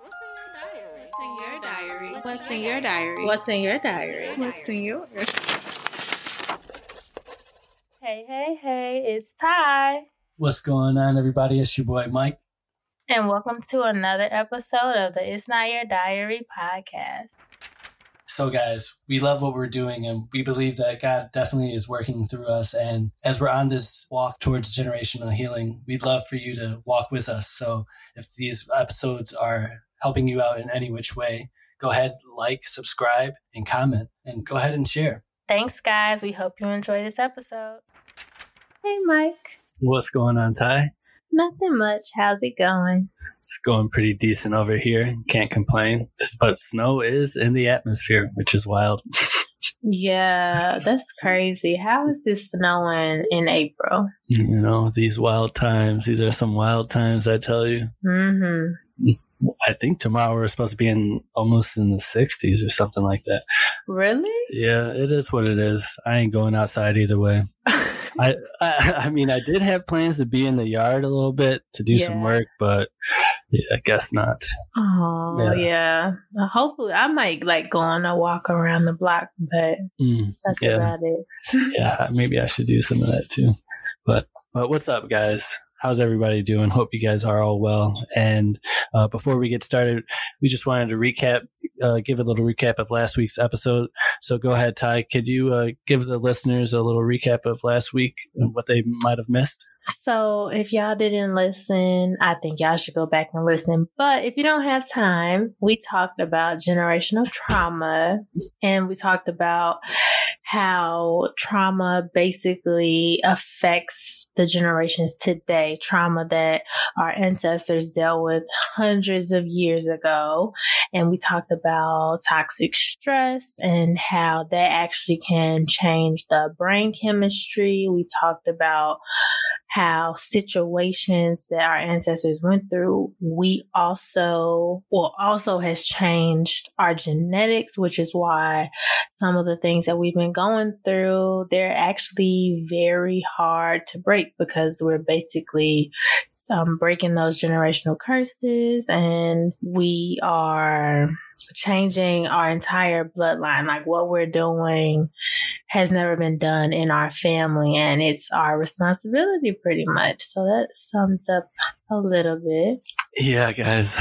What's in your diary? What's in your diary? What's in your diary? What's in yours? Hey, hey, hey, it's Ty. What's going on, everybody? It's your boy Mike. And welcome to another episode of the It's Not Your Diary podcast. So, guys, we love what we're doing, and we believe that God definitely is working through us. And as we're on this walk towards generational healing, we'd love for you to walk with us. So, if these episodes are helping you out in any which way, go ahead, like, subscribe, and comment, and go ahead and share. Thanks, guys. We hope you enjoy this episode. Hey, Mike. What's going on, Ty? Nothing much. How's it going? It's going pretty decent over here. Can't complain. But snow is in the atmosphere, which is wild. Yeah, that's crazy. How is this snowing in April? You know, these wild times. These are some wild times, I tell you. Mm-hmm. I think tomorrow we're supposed to be in almost in the 60s or something like that. Really? Yeah, it is what it is. I ain't going outside either way. I, I I mean, I did have plans to be in the yard a little bit to do some work, but yeah, I guess not. Oh Yeah. yeah. Hopefully, I might like go on a walk around the block, but Mm, that's Yeah. about it. yeah, maybe I should do some of that too. But but what's up, guys? How's everybody doing? Hope you guys are all well. And uh, before we get started, we just wanted to recap, uh, give a little recap of last week's episode. So go ahead, Ty. Could you uh, give the listeners a little recap of last week and what they might have missed? So if y'all didn't listen, I think y'all should go back and listen. But if you don't have time, we talked about generational trauma and we talked about how trauma basically affects the generations today, trauma that our ancestors dealt with hundreds of years ago. And we talked about toxic stress and how that actually can change the brain chemistry. We talked about how situations that our ancestors went through, we also, well, also has changed our genetics, which is why some of the things that we've been going through, they're actually very hard to break because we're basically um, breaking those generational curses and we are changing our entire bloodline. Like what we're doing has never been done in our family and it's our responsibility pretty much. So that sums up a little bit. Yeah, guys.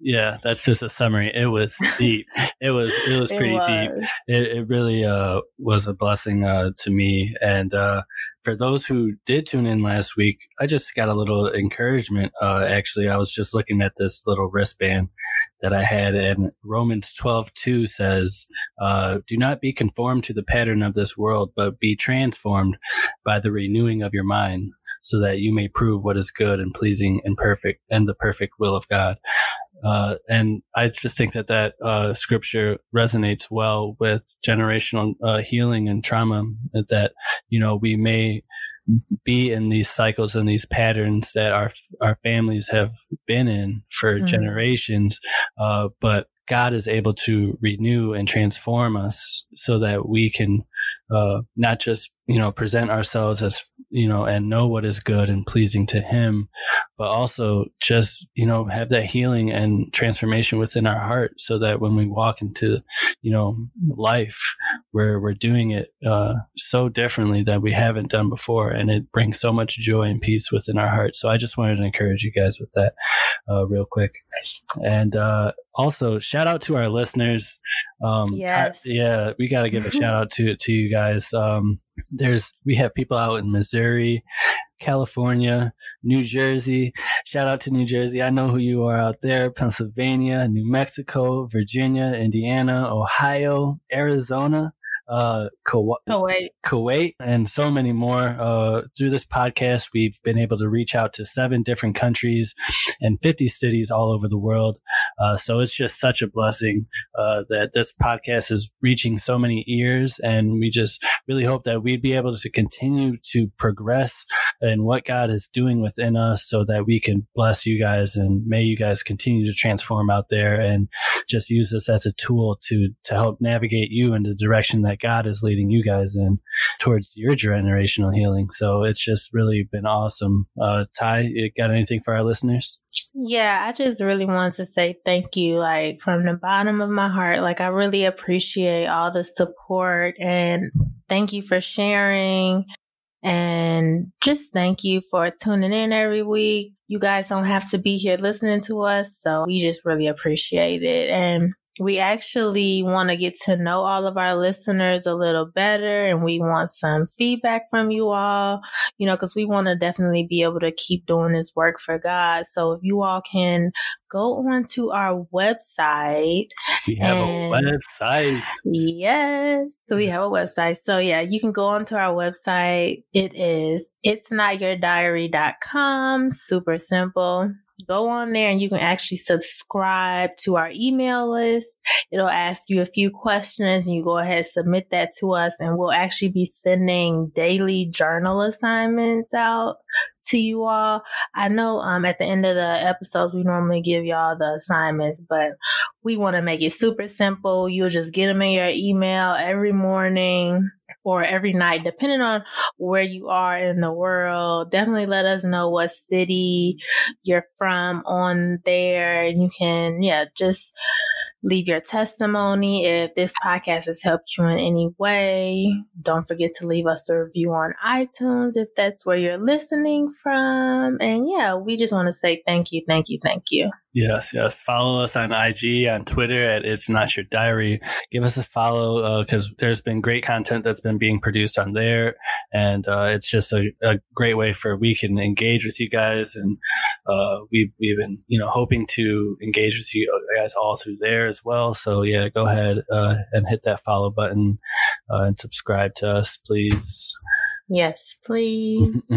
Yeah, that's just a summary. It was deep. it was it was It pretty deep. it, it really uh, was a blessing uh, to me. And uh, for those who did tune in last week, I just got a little encouragement. Uh, actually, I was just looking at this little wristband that I had, and Romans twelve two says, uh, "Do not be conformed to the pattern of this world, but be transformed by the renewing of your mind." So that you may prove what is good and pleasing and perfect and the perfect will of God. Uh, and I just think that that uh, scripture resonates well with generational uh, healing and trauma. That you know we may be in these cycles and these patterns that our our families have been in for Mhm. generations, uh, but God is able to renew and transform us so that we can uh, not just you know present ourselves as you know and know what is good and pleasing to Him, but also just you know have that healing and transformation within our heart so that when we walk into you know life where we're doing it uh, so differently that we haven't done before and it brings so much joy and peace within our heart so i just wanted to encourage you guys with that uh, real quick. And uh, also shout out to our listeners um, Yes. I- yeah we got to give a shout out to to you guys um, there's we have people out in missouri California, New Jersey. Shout out to New Jersey. I know who you are out there. Pennsylvania, New Mexico, Virginia, Indiana, Ohio, Arizona, uh, Kauai, Oh wait, Kuwait, and so many more. Uh, through this podcast, we've been able to reach out to seven different countries and 50 cities all over the world. Uh, so it's just such a blessing uh, that this podcast is reaching so many ears. And we just really hope that we'd be able to continue to progress in what God is doing within us so that we can bless you guys and may you guys continue to transform out there and just use this as a tool to, to help navigate you in the direction that God is leading you guys in towards your generational healing. So it's just really been awesome. Uh, Ty, you got anything for our listeners? Yeah, I just really wanted to say thank you, like from the bottom of my heart. Like, I really appreciate all the support and thank you for sharing. And just thank you for tuning in every week. You guys don't have to be here listening to us. So we just really appreciate it. And we actually want to get to know all of our listeners a little better and we want some feedback from you all, you know, because we want to definitely be able to keep doing this work for God. So if you all can go onto our website. We have a website. Yes, So we have a website. So yeah, you can go onto our website. It is it's not your diary.com. Super simple go on there and you can actually subscribe to our email list. It'll ask you a few questions and you go ahead submit that to us and we'll actually be sending daily journal assignments out to you all. I know um, at the end of the episodes, we normally give y'all the assignments, but we want to make it super simple. You'll just get them in your email every morning or every night, depending on where you are in the world. Definitely let us know what city you're from on there. And you can, yeah, just leave your testimony. If this podcast has helped you in any way, don't forget to leave us a review on iTunes if that's where you're listening from. And yeah, we just want to say thank you, thank you, thank you. Yes, yes. Follow us on IG, on Twitter at It's Not Your Diary. Give us a follow because uh, there's been great content that's been being produced on there, and uh, it's just a, a, great way for we can engage with you guys, and uh, we've we've been you know hoping to engage with you guys all through there as well. So yeah, go ahead uh, and hit that follow button uh, and subscribe to us, please. Yes, please.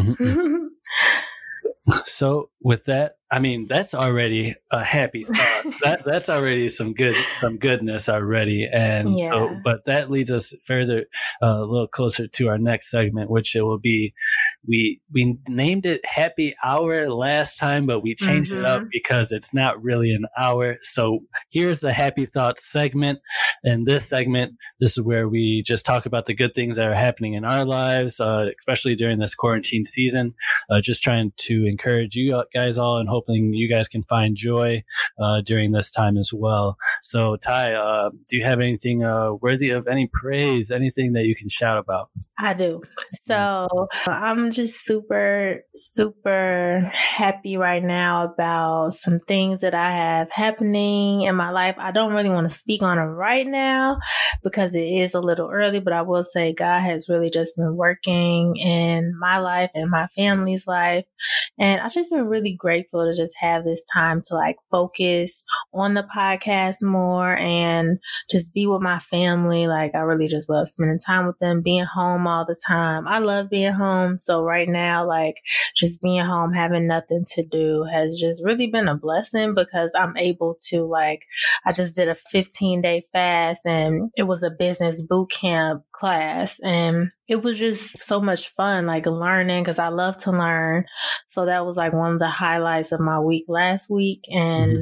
so with that I mean, that's already a happy thought. that that's already some good some goodness already. And yeah. so but that leads us further uh, a little closer to our next segment, which it will be we we named it happy hour last time, but we changed mm-hmm. it up mm-hmm. because it's not really an hour. So here's the happy thoughts segment. And this segment, this is where we just talk about the good things that are happening in our lives, uh, especially during this quarantine season. Uh, just trying to encourage you guys all and hoping you guys can find joy uh, during this time as well. So, Ty, uh, do you have anything uh, worthy of any praise? Anything that you can shout about? I do. So I'm just super, super happy right now about some things that I have happening in my life. I don't really want to speak on them right now because it is a little early, but I will say God has really just been working in my life and my family's life. And I've just been really grateful to just have this time to like focus on the podcast more and just be with my family. Like I really just love spending time with them, being home all the time. I love being home. So right now, like just being home, having nothing to do has just really been a blessing because I'm able to like, I just did a 15 day fast and it was a business boot camp class and it was just so much fun, like learning because I love to learn. So that was like one of the highlights of my week last week. And mm-hmm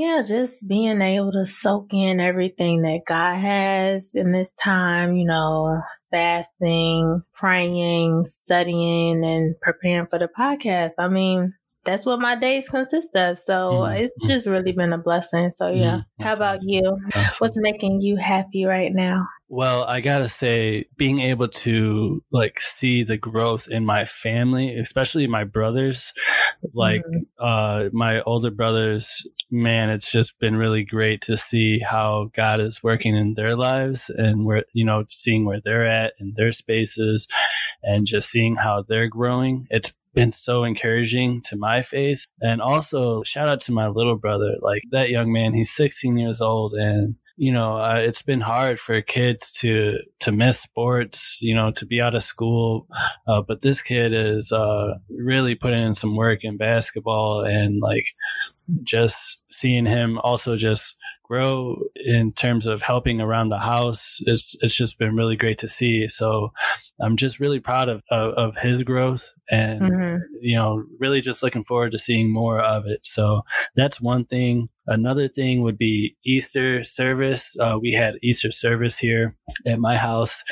yeah, just being able to soak in everything that God has in this time, you know, fasting, praying, studying, and preparing for the podcast. I mean, that's what my days consist of. So mm-hmm. it's just really been a blessing. So yeah. Mm-hmm. How about awesome. you? Awesome. What's making you happy right now? Well, I gotta say, being able to like see the growth in my family, especially my brothers, like mm-hmm. uh, my older brothers, man, it's just been really great to see how God is working in their lives and where you know seeing where they're at in their spaces, and just seeing how they're growing. It's been so encouraging to my faith. And also shout out to my little brother, like that young man, he's 16 years old and you know, uh, it's been hard for kids to to miss sports, you know, to be out of school. Uh, but this kid is uh, really putting in some work in basketball, and like just seeing him also just grow in terms of helping around the house. It's it's just been really great to see. So I'm just really proud of of, of his growth, and mm-hmm. you know, really just looking forward to seeing more of it. So that's one thing. Another thing would be Easter service. Uh, we had Easter service here at my house,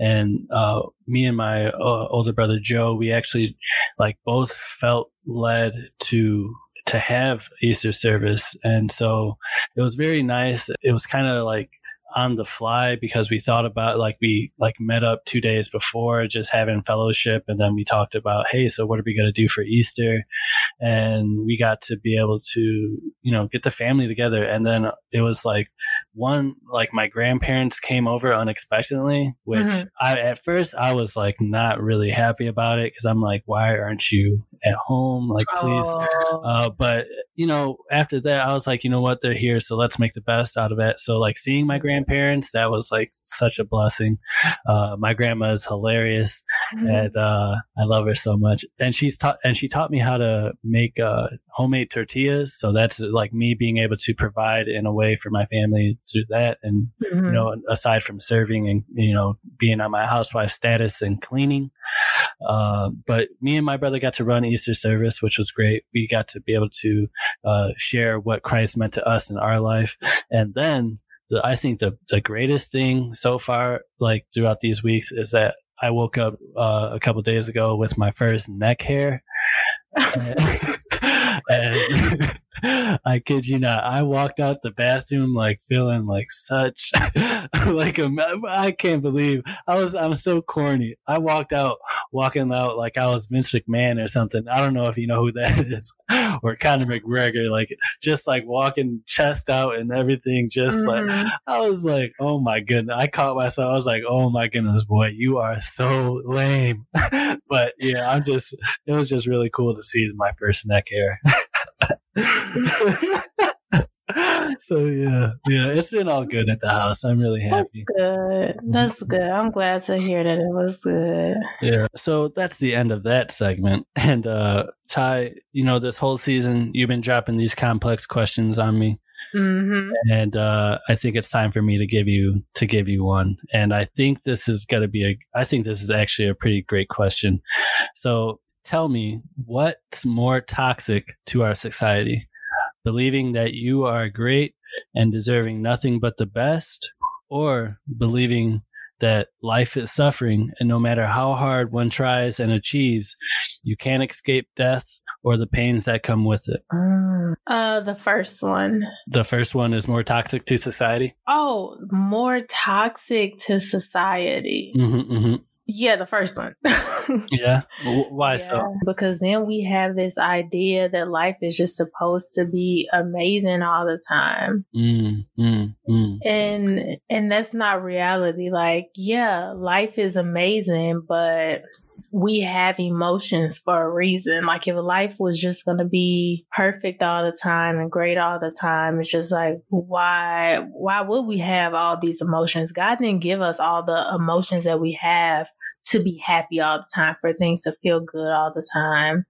and uh, me and my uh, older brother Joe, we actually like both felt led to to have Easter service. And so it was very nice. It was kind of like on the fly because we thought about like we like met up two days before just having fellowship and then we talked about hey so what are we going to do for easter and we got to be able to you know get the family together and then it was like one like my grandparents came over unexpectedly which mm-hmm. i at first i was like not really happy about it because i'm like why aren't you at home like please oh. uh, but you know after that i was like you know what they're here so let's make the best out of it so like seeing my grandparents that was like such a blessing uh, my grandma is hilarious mm-hmm. and uh, i love her so much and she's taught and she taught me how to make uh, homemade tortillas so that's like me being able to provide in a way for my family through that. And, mm-hmm. you know, aside from serving and, you know, being on my housewife status and cleaning. Uh, but me and my brother got to run Easter service, which was great. We got to be able to, uh, share what Christ meant to us in our life. And then the, I think the, the greatest thing so far, like throughout these weeks is that I woke up, uh, a couple days ago with my first neck hair. and I kid you not. I walked out the bathroom like feeling like such like a I can't believe I was I'm so corny. I walked out walking out like I was Vince McMahon or something. I don't know if you know who that is or Conor McGregor. Like just like walking chest out and everything. Just mm-hmm. like I was like, oh my goodness. I caught myself. I was like, oh my goodness, boy, you are so lame. but yeah, I'm just. It was just really cool to see my first neck hair. so yeah, yeah, it's been all good at the house. I'm really happy. That's good. That's good. I'm glad to hear that it was good. Yeah. So that's the end of that segment. And uh Ty, you know, this whole season you've been dropping these complex questions on me. Mm-hmm. And uh, I think it's time for me to give you to give you one. And I think this is going to be a. I think this is actually a pretty great question. So tell me what's more toxic to our society? Believing that you are great and deserving nothing but the best or believing that life is suffering and no matter how hard one tries and achieves you can't escape death or the pains that come with it? Uh the first one. The first one is more toxic to society? Oh more toxic to society. Mm-hmm, mm-hmm. Yeah, the first one. yeah. Why yeah, so? Because then we have this idea that life is just supposed to be amazing all the time. Mm, mm, mm. And and that's not reality. Like, yeah, life is amazing, but we have emotions for a reason. Like if life was just going to be perfect all the time and great all the time, it's just like, why, why would we have all these emotions? God didn't give us all the emotions that we have to be happy all the time, for things to feel good all the time.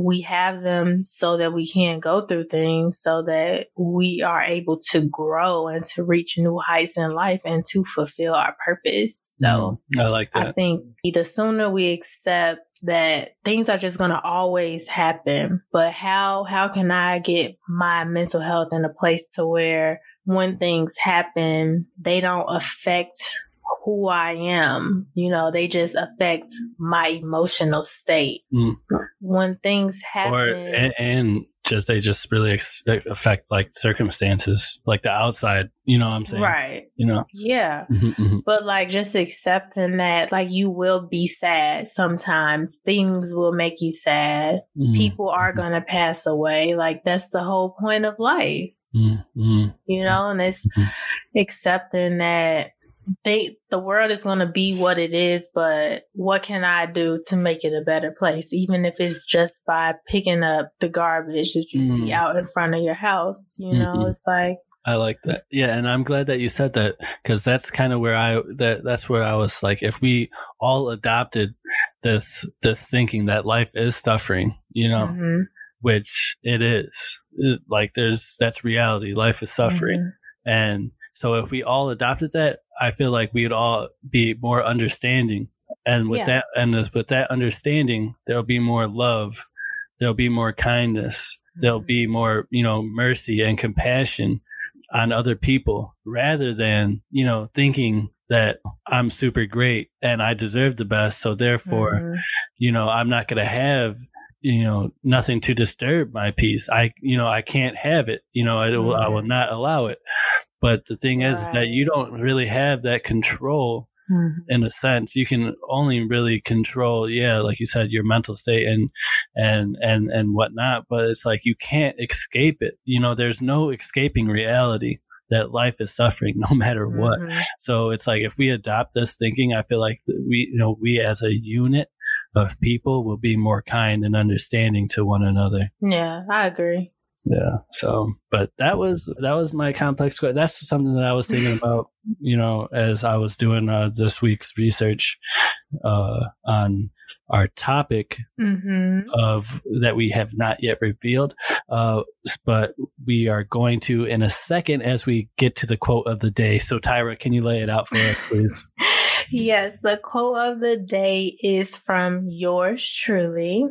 We have them so that we can go through things so that we are able to grow and to reach new heights in life and to fulfill our purpose. So mm, I like that. I think the sooner we accept that things are just going to always happen, but how, how can I get my mental health in a place to where when things happen, they don't affect who I am. You know, they just affect my emotional state. Mm. When things happen. Or, and, and, just, they just really ex- affect like circumstances, like the outside, you know what I'm saying? Right. You know? Yeah. Mm-hmm, mm-hmm. But like just accepting that, like you will be sad sometimes. Things will make you sad. Mm-hmm. People are mm-hmm. going to pass away. Like that's the whole point of life. Mm-hmm. You know, and it's mm-hmm. accepting that they the world is going to be what it is but what can i do to make it a better place even if it's just by picking up the garbage that you mm. see out in front of your house you know mm-hmm. it's like I like that. Yeah, and I'm glad that you said that because that's kind of where I that that's where I was like, if we all adopted this this thinking that life is suffering, you know, mm-hmm. which it is, it, like there's that's reality. Life is suffering, mm-hmm. and so if we all adopted that, I feel like we'd all be more understanding. And with yeah. that, and with that understanding, there'll be more love. There'll be more kindness. There'll be more, you know, mercy and compassion on other people rather than, you know, thinking that I'm super great and I deserve the best. So therefore, mm-hmm. you know, I'm not going to have you know, nothing to disturb my peace. I, you know, I can't have it. You know, I, will, I will not allow it. But the thing is that you don't really have that control mm-hmm. in a sense. You can only really control, yeah, like you said, your mental state and, and, and, and whatnot. But it's like you can't escape it. You know, there's no escaping reality that life is suffering no matter what. Mm-hmm. So it's like if we adopt this thinking, I feel like we, you know, we as a unit of people will be more kind and understanding to one another. Yeah, I agree. Yeah. So, but that was that was my complex. That's something that I was thinking about, you know, as I was doing uh, this week's research uh, on our topic mm-hmm. of that we have not yet revealed, uh, but we are going to in a second as we get to the quote of the day. So, Tyra, can you lay it out for us, please? yes, the quote of the day is from yours truly,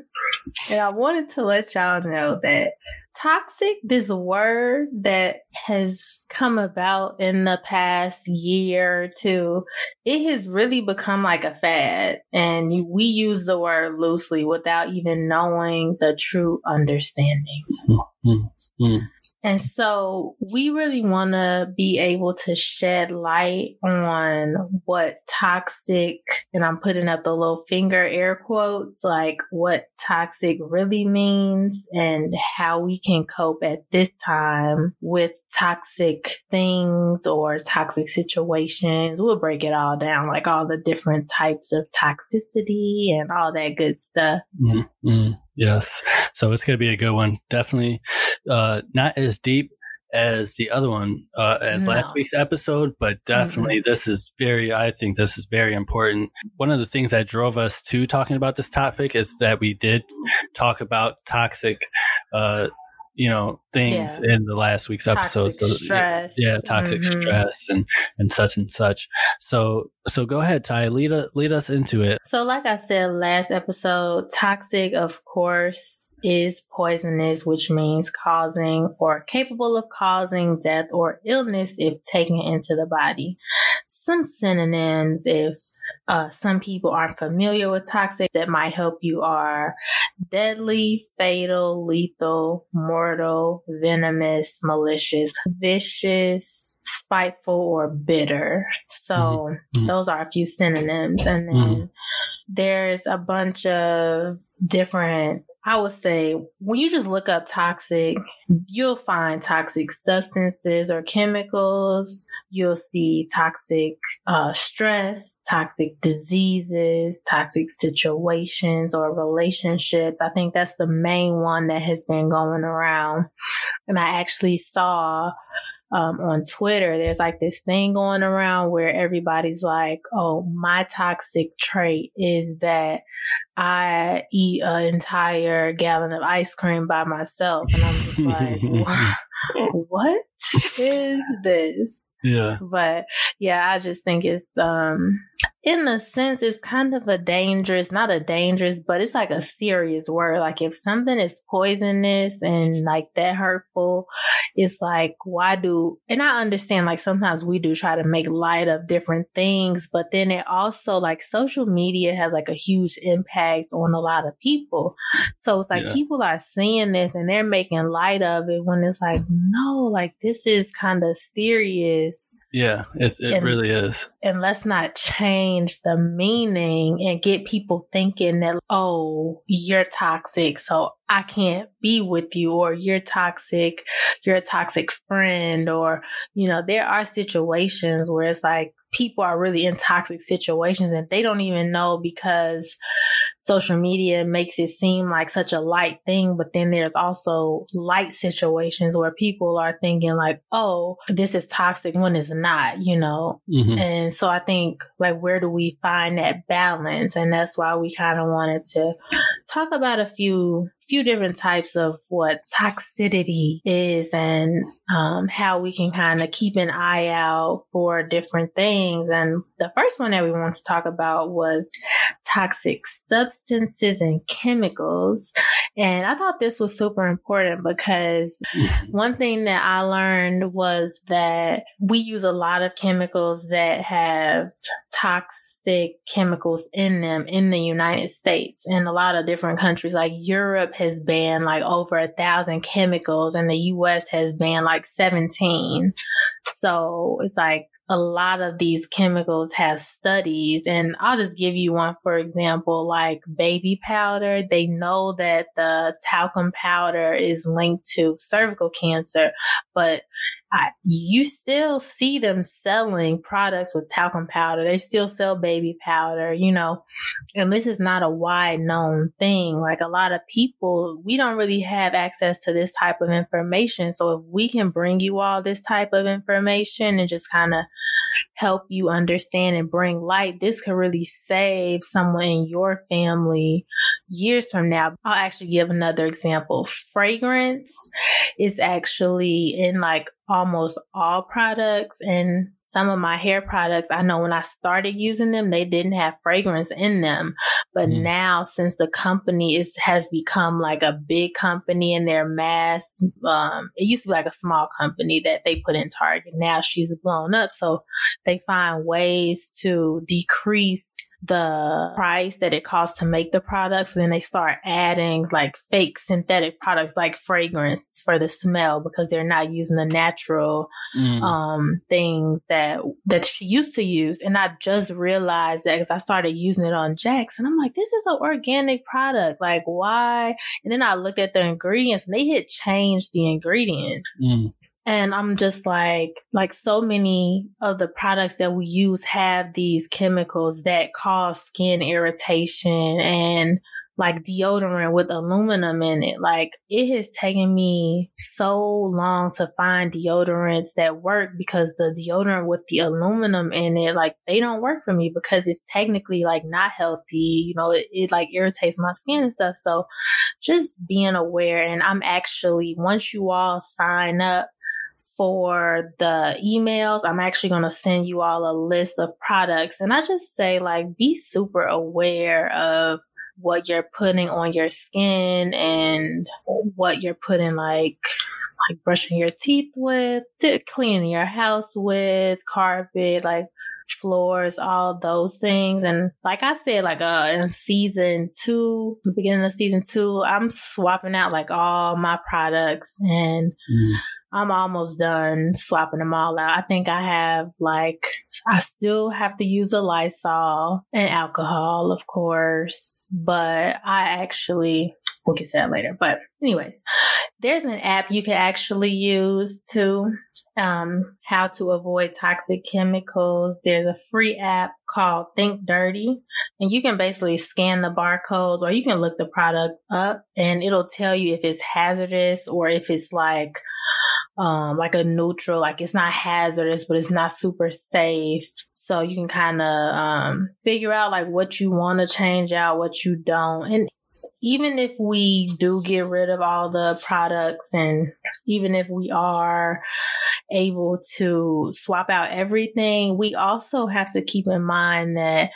and I wanted to let y'all know that toxic this word that has come about in the past year or two it has really become like a fad. And we use the word loosely without even knowing the true understanding. Mm-hmm. And so we really want to be able to shed light on what toxic, and I'm putting up the little finger air quotes, like what toxic really means and how we can cope at this time with toxic things or toxic situations. We'll break it all down, like all the different types of toxicity and all that good stuff. Mm-hmm. Yes. So it's going to be a good one. Definitely uh, not as deep as the other one, uh, as no. last week's episode, but definitely mm-hmm. this is very, I think this is very important. One of the things that drove us to talking about this topic is that we did talk about toxic, uh, you know, things yeah. in the last week's episode. So, stress. Yeah, toxic mm-hmm. stress and, and such and such. So, so go ahead, Ty, lead, a, lead us into it. So, like I said last episode, toxic, of course, is poisonous, which means causing or capable of causing death or illness if taken into the body. Some synonyms, if uh, some people aren't familiar with toxic, that might help you are deadly, fatal, lethal, mortal, venomous, malicious, vicious, spiteful, or bitter. So mm-hmm. mm-hmm. those are a few synonyms. And then mm-hmm. there's a bunch of different I would say when you just look up toxic, you'll find toxic substances or chemicals. You'll see toxic uh, stress, toxic diseases, toxic situations or relationships. I think that's the main one that has been going around. And I actually saw um, on Twitter, there's like this thing going around where everybody's like, oh, my toxic trait is that I eat an entire gallon of ice cream by myself. And I'm just like, what is this? Yeah. But yeah, I just think it's, um, in a sense, it's kind of a dangerous, not a dangerous, but it's like a serious word. Like if something is poisonous and like that hurtful, it's like, why do, and I understand like sometimes we do try to make light of different things, but then it also like social media has like a huge impact on a lot of people. So it's like yeah. people are seeing this and they're making light of it when it's like, no, like this is kind of serious yeah, it and, really is. And let's not change the meaning and get people thinking that, oh, you're toxic, so I can't be with you, or you're toxic, you're a toxic friend, or, you know, there are situations where it's like people are really in toxic situations and they don't even know because social media makes it seem like such a light thing, but then there's also light situations where people are thinking like, oh, this is toxic when it's not, you know? Mm-hmm. And so I think like, where do we find that balance? And that's why we kind of wanted to talk about a few few different types of what toxicity is and um, how we can kind of keep an eye out for different things. And the first one that we want to talk about was toxic substances and chemicals. And I thought this was super important because one thing that I learned was that we use a lot of chemicals that have toxic chemicals in them in the United States and a lot of different countries. Like Europe has banned like over a thousand chemicals and the US has banned like 17. So it's like a lot of these chemicals have studies and I'll just give you one for example like baby powder they know that the talcum powder is linked to cervical cancer but I, you still see them selling products with talcum powder. They still sell baby powder, you know, and this is not a wide known thing. Like a lot of people, we don't really have access to this type of information. So if we can bring you all this type of information and just kind of help you understand and bring light, this could really save someone in your family years from now. I'll actually give another example. Fragrance is actually in like almost all products and some of my hair products. I know when I started using them, they didn't have fragrance in them. But mm. now since the company is, has become like a big company and their mass, um, it used to be like a small company that they put in Target. Now she's blown up. So they find ways to decrease the price that it costs to make the products. And then they start adding like fake synthetic products like fragrance for the smell because they're not using the natural mm. um, things that that she used to use. And I just realized that because I started using it on Jax and I'm like, this is an organic product. Like why? And then I looked at the ingredients and they had changed the ingredient. Mm. And I'm just like, like so many of the products that we use have these chemicals that cause skin irritation and like deodorant with aluminum in it. Like it has taken me so long to find deodorants that work because the deodorant with the aluminum in it, like they don't work for me because it's technically like not healthy. You know, it, it like irritates my skin and stuff. So just being aware and I'm actually, once you all sign up for the emails, I'm actually going to send you all a list of products. And I just say, like, be super aware of what you're putting on your skin and what you're putting, like, like brushing your teeth with, cleaning your house with, carpet, like floors, all those things. And like I said, like uh in season two, the beginning of season two, I'm swapping out like all my products and mm. I'm almost done swapping them all out. I think I have like, I still have to use a Lysol and alcohol, of course, but I actually, we'll get to that later. But anyways, there's an app you can actually use to um, how to avoid toxic chemicals. There's a free app called Think Dirty, and you can basically scan the barcodes or you can look the product up and it'll tell you if it's hazardous or if it's like um, like a neutral, like it's not hazardous, but it's not super safe. So you can kind of um, figure out like what you want to change out, what you don't. And even if we do get rid of all the products and even if we are able to swap out everything, we also have to keep in mind that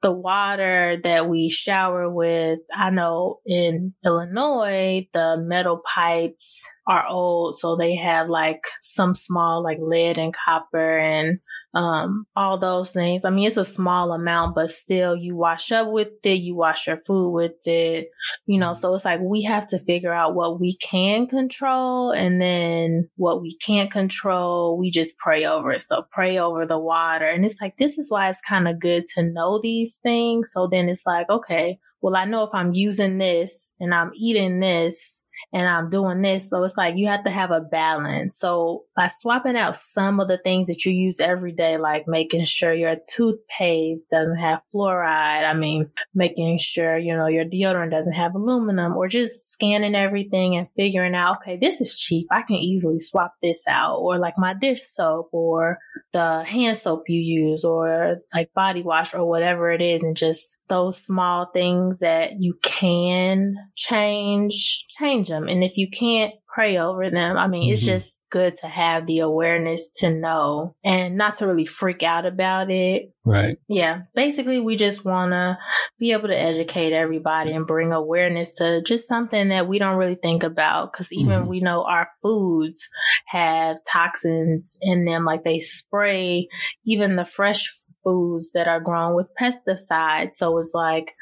the water that we shower with, I know in Illinois, the metal pipes are old. So they have like some small like lead and copper and um, all those things. I mean, it's a small amount, but still you wash up with it, you wash your food with it, you know, so it's like we have to figure out what we can control and then what we can't control, we just pray over it. So pray over the water. And it's like, this is why it's kind of good to know these things. So then it's like, okay, well, I know if I'm using this and I'm eating this, and I'm doing this. So it's like you have to have a balance. So by swapping out some of the things that you use every day, like making sure your toothpaste doesn't have fluoride. I mean, making sure, you know, your deodorant doesn't have aluminum or just scanning everything and figuring out, okay, this is cheap. I can easily swap this out or like my dish soap or the hand soap you use or like body wash or whatever it is. And just those small things that you can change, change change them. And if you can't pray over them, I mean, it's Mhm. just good to have the awareness to know and not to really freak out about it. Right. Yeah, basically, we just want to be able to educate everybody and bring awareness to just something that we don't really think about. Because even Mhm. we know our foods have toxins in them, like they spray even the fresh foods that are grown with pesticides. So it's like,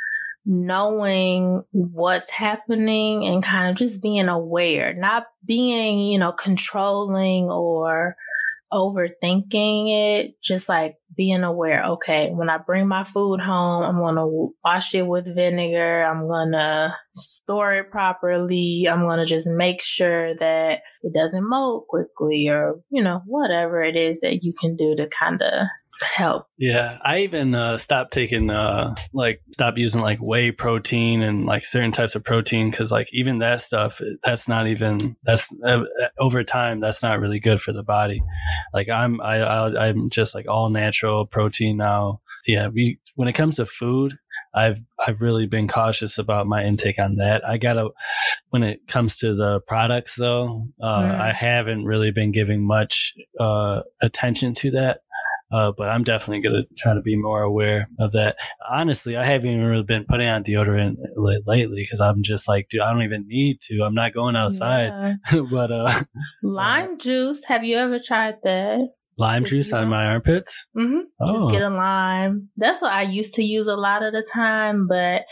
knowing what's happening and kind of just being aware, not being, you know, controlling or overthinking it, just like being aware, okay, when I bring my food home, I'm going to wash it with vinegar. I'm going to store it properly. I'm going to just make sure that it doesn't mold quickly or, you know, whatever it is that you can do to kind of help. Yeah, I even uh, stopped taking uh, like stop using like whey protein and like certain types of protein because like even that stuff that's not even that's uh, over time that's not really good for the body. Like I'm I, I I'm just like all natural protein now. Yeah, we when it comes to food, I've I've really been cautious about my intake on that. I gotta when it comes to the products though, uh, Mm. I haven't really been giving much uh, attention to that. Uh, but I'm definitely going to try to be more aware of that. Honestly, I haven't even really been putting on deodorant li- lately because I'm just like, dude, I don't even need to. I'm not going outside. Yeah. but uh, Lime juice. Have you ever tried that? lime juice you on my armpits. Mm-hmm. Oh, Just get a lime. That's what I used to use a lot of the time, but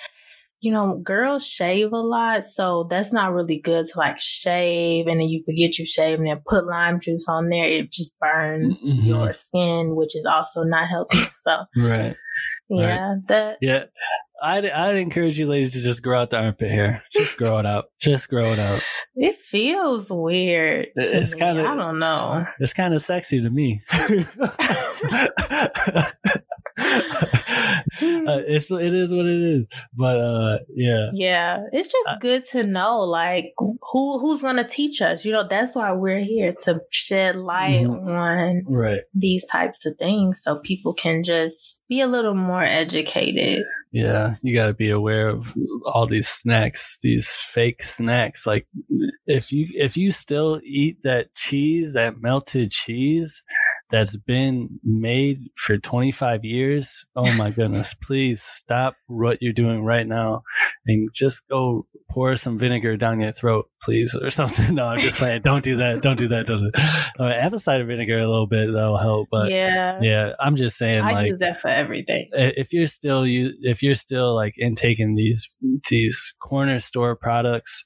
you know, girls shave a lot, so that's not really good to like shave and then you forget you shave and then put lime juice on there. It just burns Mhm. your skin, which is also not healthy. So right. yeah, that Yeah. I'd, I'd encourage you ladies to just grow out the armpit hair. Just grow it out. Just grow it out. it feels weird. It's kinda- I don't know. It's kind of sexy to me. uh, it's it is what it is, but uh, yeah, Yeah, it's just Uh, good to know, like who who's going to teach us. You know, that's why we're here to shed light Mhm. on right. these types of things, so people can just be a little more educated. Yeah, you got to be aware of all these snacks, these fake snacks. Like if you if you still eat that cheese, that melted cheese that's been made for 25 years, oh my goodness, please stop what you're doing right now and just go pour some vinegar down your throat, please, or something. No, I'm just playing. Don't do that. Don't do that. Don't do that. Uh, apple cider vinegar a little bit that'll help, but yeah, yeah, I'm just saying I like use that for everything. if you're still you if you're still like intaking these these corner store products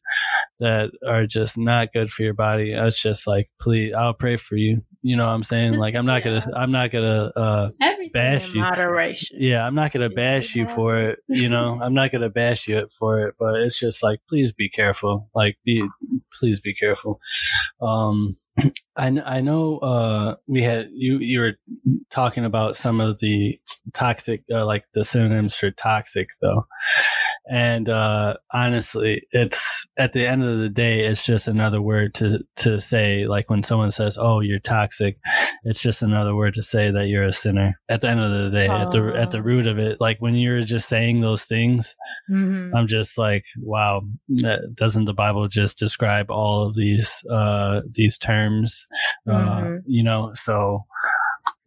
that are just not good for your body. I was just like please i'll pray for you. You know what i'm saying? Like i'm not gonna i'm not gonna uh Everything bash you. moderation. yeah i'm not gonna bash you for it you know? I'm not gonna bash you for it but it's just like please be careful. Like be please be careful. Um I, I know uh we had you you were talking about some of the toxic uh, like the synonyms for toxic though and uh honestly it's at the end of the day it's just another word to to say like when someone says oh you're toxic it's just another word to say that you're a sinner at the end of the day at the at the Oh. root of it like when you're just saying those things Mhm. I'm just like, wow, that- doesn't the Bible just describe all of these uh these terms? Uh Mhm. you know, so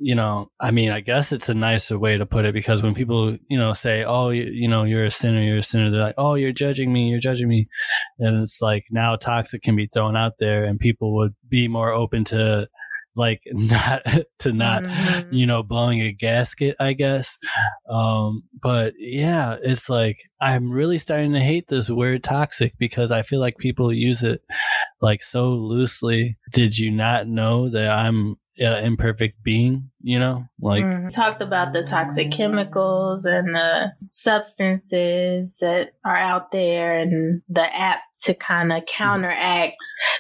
you know, I mean, I guess it's a nicer way to put it because when people, you know, say, "Oh, you, you know, you're a sinner, you're a sinner," they're like, "Oh, you're judging me, you're judging me," and it's like now toxic can be thrown out there, and people would be more open to like not to not Mhm. you know, blowing a gasket, I guess. Um, but yeah, it's like I'm really starting to hate this word toxic because I feel like people use it like so loosely. Did you not know that I'm an imperfect being? You know, like Mhm. talked about the toxic chemicals and the substances that are out there and the app to kind of counteract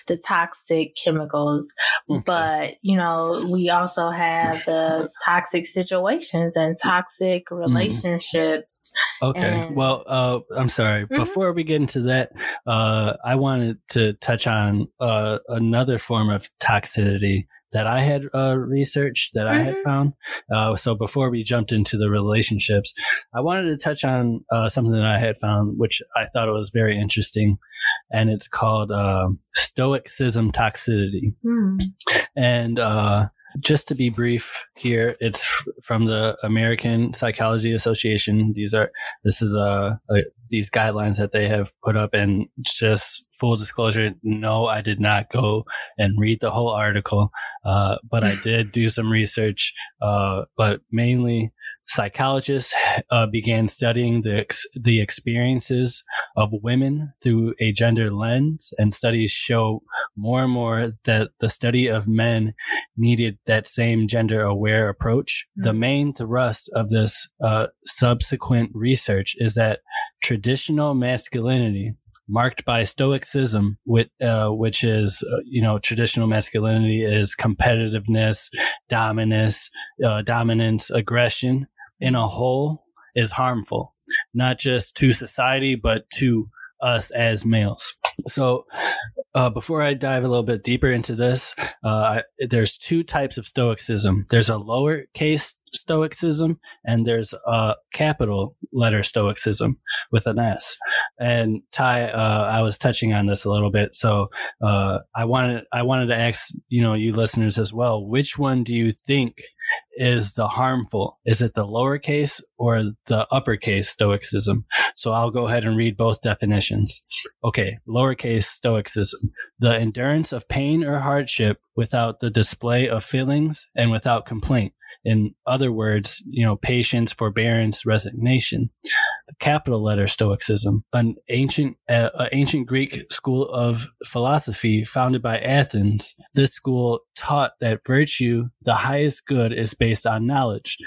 the toxic chemicals. Okay. But, you know, we also have the toxic situations and toxic relationships. Okay. And- well, uh, I'm sorry. Mhm. Before we get into that, uh, I wanted to touch on uh, another form of toxicity that I had uh, researched that I had Mhm. found. Uh, so before we jumped into the relationships, I wanted to touch on uh, something that I had found, which I thought was very interesting, and it's called uh, Stoicism toxicity. Hmm. And uh, just to be brief here, it's from the American Psychology Association. These are this is uh, uh these guidelines that they have put up, and just full disclosure, no, I did not go and read the whole article, uh, but I did do some research. Uh, but mainly, psychologists uh, began studying the ex- the experiences of women through a gender lens, and studies show more and more that the study of men needed that same gender aware approach. The Mhm. main thrust of this uh, subsequent research is that traditional masculinity, marked by stoicism, which, uh, which is, uh, you know, traditional masculinity is competitiveness, dominance, uh, dominance, aggression in a whole is harmful, not just to society, but to us as males. So, uh, before I dive a little bit deeper into this, uh, there's two types of stoicism. There's a lowercase stoicism and there's a capital letter stoicism with an S. And Ty, uh, I was touching on this a little bit. So, uh, I wanted, I wanted to ask, you know, you listeners as well, which one do you think is the harmful? Is it the lowercase or the uppercase stoicism? So I'll go ahead and read both definitions. Okay. Lowercase stoicism, the endurance of pain or hardship without the display of feelings and without complaint. In other words, you know, patience, forbearance, resignation. Capital letter Stoicism, an ancient, uh, ancient Greek school of philosophy founded by Athens. This school taught that virtue, the highest good, is based on knowledge.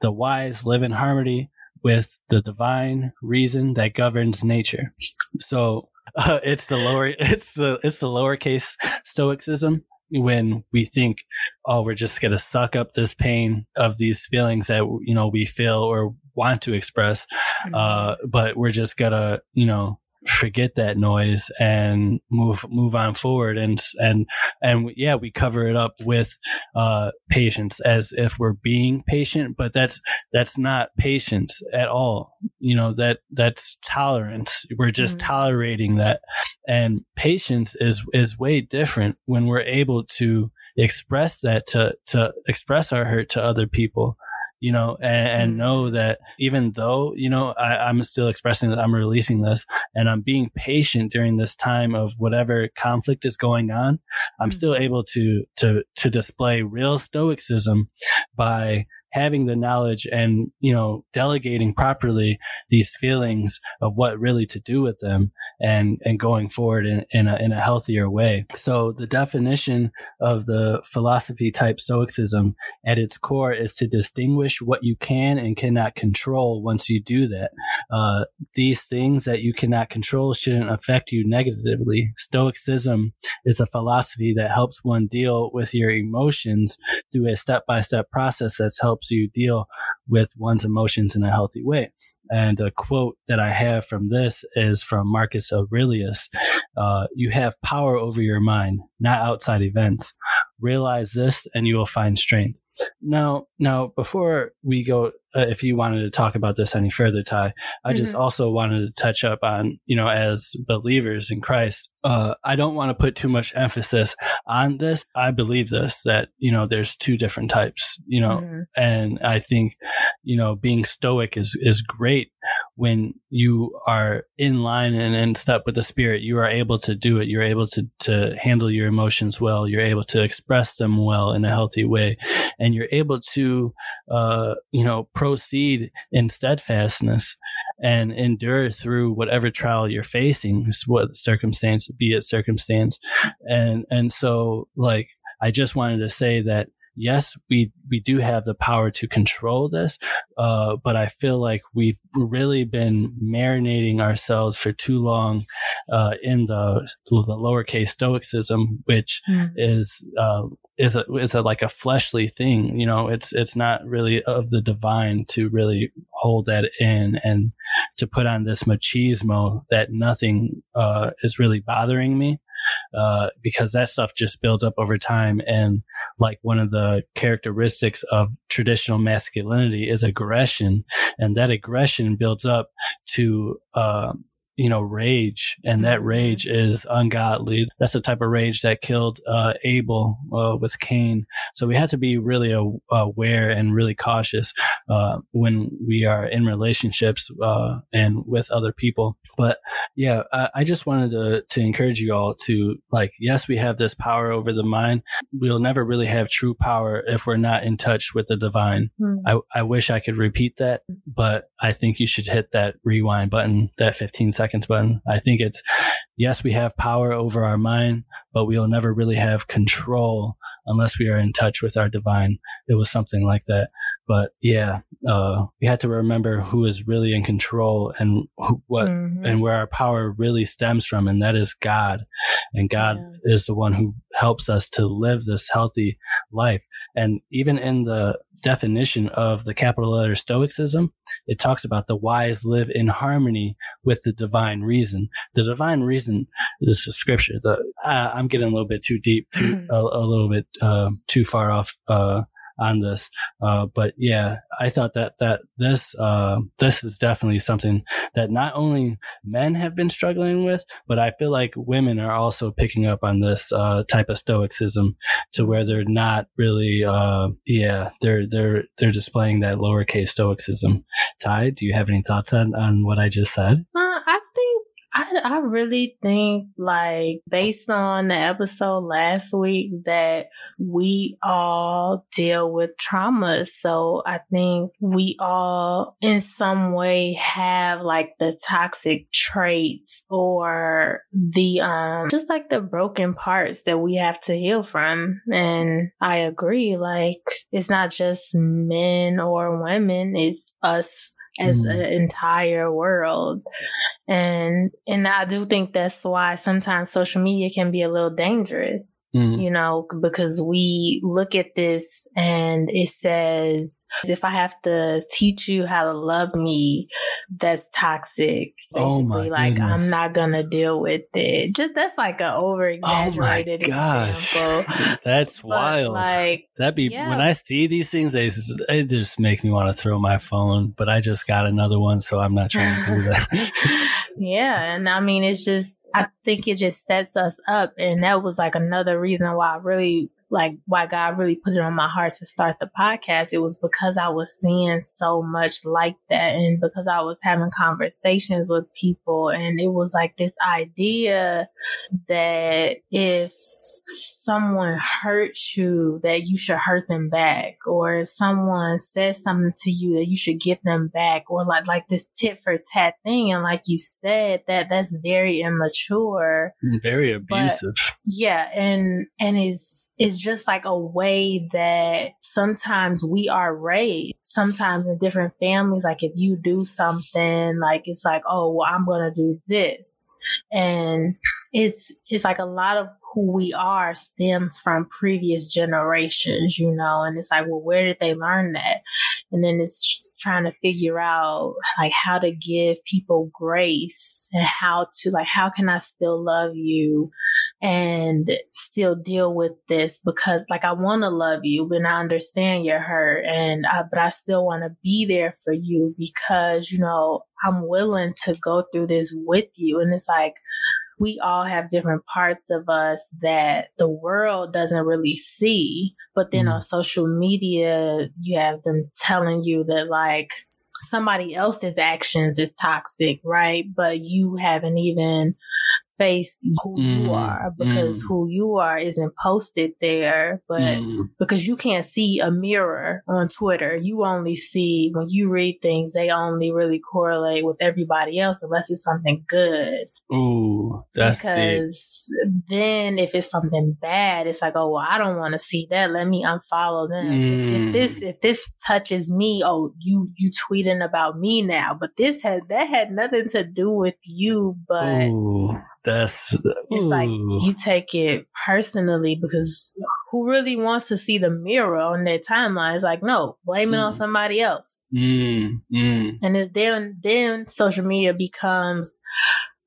The wise live in harmony with the divine reason that governs nature. So uh, it's the lower, it's the it's the lowercase Stoicism when we think, oh, we're just going to suck up this pain of these feelings that, you know, we feel or want to express. Uh, but we're just going to, you know, forget that noise and move, move on forward. And, and, and yeah, we cover it up with, uh, patience as if we're being patient, but that's, that's not patience at all. You know, that, that's tolerance. We're just Mhm. tolerating that. And patience is, is way different when we're able to express that to, to express our hurt to other people, you know, and, and Mhm. know that even though, you know, I, I'm still expressing that I'm releasing this and I'm being patient during this time of whatever conflict is going on, I'm still able to, to, to display real stoicism by having the knowledge and, you know, delegating properly these feelings of what really to do with them and, and going forward in, in a, in a healthier way. So the definition of the philosophy type stoicism at its core is to distinguish what you can and cannot control once you do that. Uh, these things that you cannot control shouldn't affect you negatively. Stoicism is a philosophy that helps one deal with your emotions through a step by step process that helps you deal with one's emotions in a healthy way. And a quote that I have from this is from Marcus Aurelius. Uh, you have power over your mind, not outside events. Realize this and you will find strength. Now, now, before we go, uh, if you wanted to talk about this any further, Ty, I just Mhm. also wanted to touch up on, you know, as believers in Christ, uh, I don't want to put too much emphasis on this. I believe this, that, you know, there's two different types, you know, Mhm. and I think, you know, being stoic is, is great when you are in line and in step with the spirit. You are able to do it. You're able to, to handle your emotions well. You're able to express them well in a healthy way. And you're able to, uh, you know, proceed in steadfastness and endure through whatever trial you're facing, what circumstance, be it circumstance. And, and so like, I just wanted to say that yes, we, we do have the power to control this. Uh, but I feel like we've really been marinating ourselves for too long, uh, in the, the lowercase stoicism, which Mhm. is, uh, is a, is a, like a fleshly thing. You know, it's, it's not really of the divine to really hold that in and to put on this machismo that nothing, uh, is really bothering me. Uh, because that stuff just builds up over time. And like one of the characteristics of traditional masculinity is aggression, and that aggression builds up to uh, you know, rage, and that mm-hmm. rage is ungodly. That's the type of rage that killed uh, Abel uh, with Cain. So we have to be really aware and really cautious uh, when we are in relationships uh, and with other people. But yeah, I, I, just wanted to to encourage you all to like, yes, we have this power over the mind. We'll never really have true power if we're not in touch with the divine. Mm. I, I wish I could repeat that, but I think you should hit that rewind button, that 15 seconds seconds button. I think it's, yes, we have power over our mind, but we'll never really have control unless we are in touch with our divine. It was something like that. But yeah, uh, we had to remember who is really in control and who, what mm-hmm. and where our power really stems from, and that is God. And God yeah. is the one who helps us to live this healthy life. And even in the definition of the capital letter Stoicism, it talks about the wise live in harmony with the divine reason. The divine reason is the scripture. The uh, I'm getting a little bit too deep, too a, a little bit uh, too far off uh, on this. Uh, but yeah, I thought that that this uh, this is definitely something that not only men have been struggling with, but I feel like women are also picking up on this uh, type of stoicism to where they're not really, uh, yeah, they're they're they're displaying that lowercase stoicism. Ty, do you have any thoughts on on what I just said? Uh, I I, I really think like based on the episode last week that we all deal with trauma. So I think we all in some way have like the toxic traits or the, um, just like the broken parts that we have to heal from. And I agree. Like it's not just men or women. It's us as mm. an entire world. And and I do think that's why sometimes social media can be a little dangerous. Mm. You know, because we look at this and it says if I have to teach you how to love me, that's toxic. Basically, oh my like goodness. I'm not gonna deal with it. Just that's like an over exaggerated oh gosh. example. That's but wild. Like that be yeah. when I see these things, they, they just make me want to throw my phone. But I just got another one, so I'm not trying to do that. yeah. And I mean, it's just, I think it just sets us up. And that was like another reason why I really like why God really put it on my heart to start the podcast. It was because I was seeing so much like that and because I was having conversations with people and it was like this idea that if someone hurts you that you should hurt them back. Or if someone says something to you that you should get them back. Or like like this tit for tat thing. And like you said that that's very immature. Very abusive. but, yeah and and it's it's just like a way that sometimes we are raised. Sometimes in different families, like if you do something, like it's like, oh, well, I'm going to do this. And it's, it's like a lot of who we are stems from previous generations, you know, and it's like, well, where did they learn that? And then it's trying to figure out like how to give people grace and how to like, how can I still love you and still deal with this because like I want to love you, but I understand you're hurt and I, but I still want to be there for you because, you know, I'm willing to go through this with you. And it's like, we all have different parts of us that the world doesn't really see. But then mm. on social media, you have them telling you that like somebody else's actions is toxic, right? But you haven't even face who mm, you are because mm. who you are isn't posted there, but mm. because you can't see a mirror on Twitter, you only see when you read things, they only really correlate with everybody else unless it's something good. Ooh, that's because deep. then if it's something bad, it's like, oh well, I don't want to see that. Let me unfollow them. If mm. this if this touches me, oh you you tweeting about me now, but this had that had nothing to do with you, but. Ooh that's it's like you take it personally because who really wants to see the mirror on their timeline? It's like no, blame it mm. on somebody else. Mm, mm. And then then social media becomes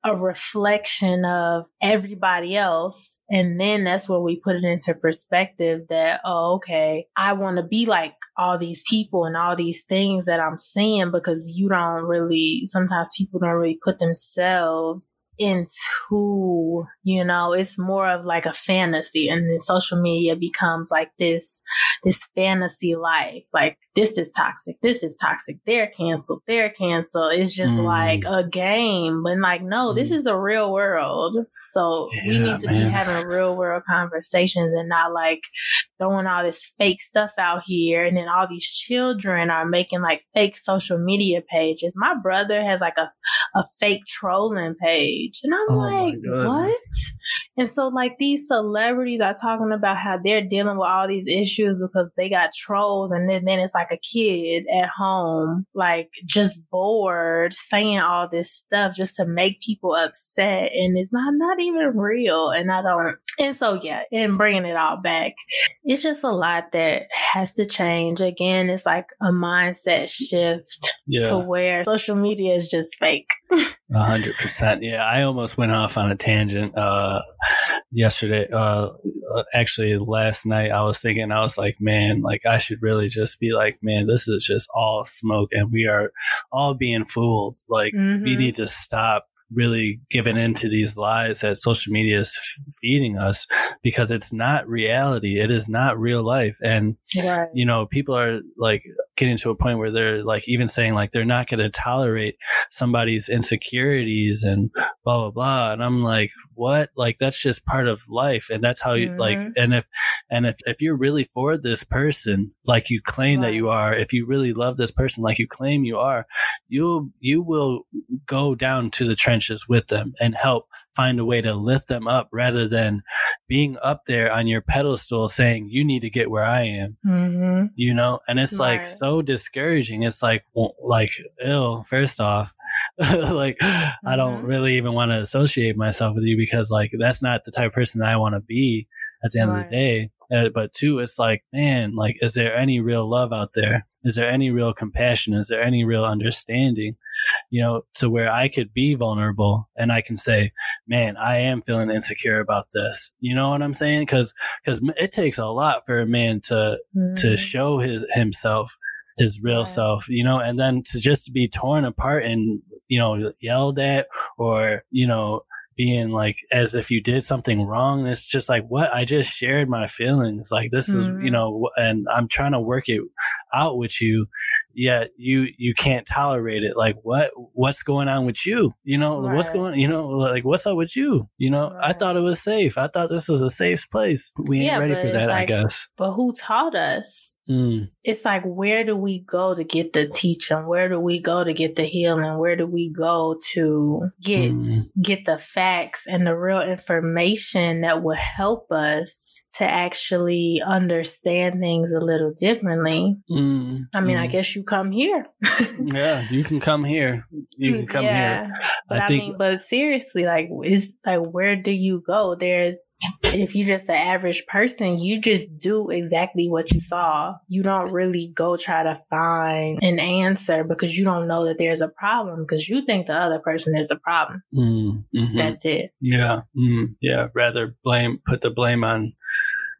a reflection of everybody else. And then that's where we put it into perspective that, oh, okay, I want to be like all these people and all these things that I'm seeing because you don't really, sometimes people don't really put themselves into, you know, it's more of like a fantasy and then social media becomes like this, this fantasy life. Like this is toxic. This is toxic. They're canceled. They're canceled. It's just mm. like a game. But like, no, mm. this is the real world. So yeah, we need to man. be having real world conversations and not like throwing all this fake stuff out here. And then all these children are making like fake social media pages. My brother has like a, a fake trolling page. And I'm oh like, what? And so like these celebrities are talking about how they're dealing with all these issues because they got trolls. And then, then it's like a kid at home, like just bored saying all this stuff just to make people upset. And it's not, not even real. And I don't, and so yeah, and bringing it all back, it's just a lot that has to change. Again, it's like a mindset shift yeah. to where social media is just fake. A hundred percent. Yeah, I almost went off on a tangent uh, yesterday. Uh, actually, last night I was thinking, I was like, man, like I should really just be like, man, this is just all smoke, and we are all being fooled. Like mm-hmm. we need to stop really given into these lies that social media is feeding us because it's not reality. It is not real life. And, right. you know, people are like getting to a point where they're like even saying like they're not going to tolerate somebody's insecurities and blah, blah, blah. And I'm like, what? Like that's just part of life. And that's how you mm-hmm. like, and if, and if, if you're really for this person, like you claim right. that you are, if you really love this person, like you claim you are, you'll, you will go down to the trench trenches with them and help find a way to lift them up rather than being up there on your pedestal saying, you need to get where I am, mm-hmm. you know? And it's Smart. like so discouraging. It's like, well, like, ill, first off, like, mm-hmm. I don't mm-hmm. really even want to associate myself with you because like, that's not the type of person that I want to be at the end right. of the day. Uh, but two, it's like, man, like, is there any real love out there? Is there any real compassion? Is there any real understanding? You know, to where I could be vulnerable and I can say, man, I am feeling insecure about this. You know what I'm saying? Cause, cause it takes a lot for a man to, mm-hmm. to show his, himself, his real yeah. self, you know, and then to just be torn apart and, you know, yelled at or, you know, being like as if you did something wrong. It's just like, what? I just shared my feelings. Like this mm-hmm. is, you mm-hmm. know, and I'm trying to work it out with you. Yet you, you can't tolerate it. Like what, what's going on with you? You know, right. what's going, you know, like what's up with you? You know, right. I thought it was safe. I thought this was a safe place. We ain't yeah, ready for that, like, I guess. But who taught us? Mm. It's like, where do we go to get the teaching? Where do we go to get the healing? Where do we go to get, mm. get the facts? facts and the real information that will help us to actually understand things a little differently. Mm, I mean, mm. I guess you come here. yeah, you can come here. You can come yeah, here. But I, I think, mean, but seriously, like, is like, where do you go? There's, if you're just the average person, you just do exactly what you saw. You don't really go try to find an answer because you don't know that there's a problem because you think the other person is a problem. Mm, mm-hmm. That's it. Yeah. Mm, yeah. Rather blame, put the blame on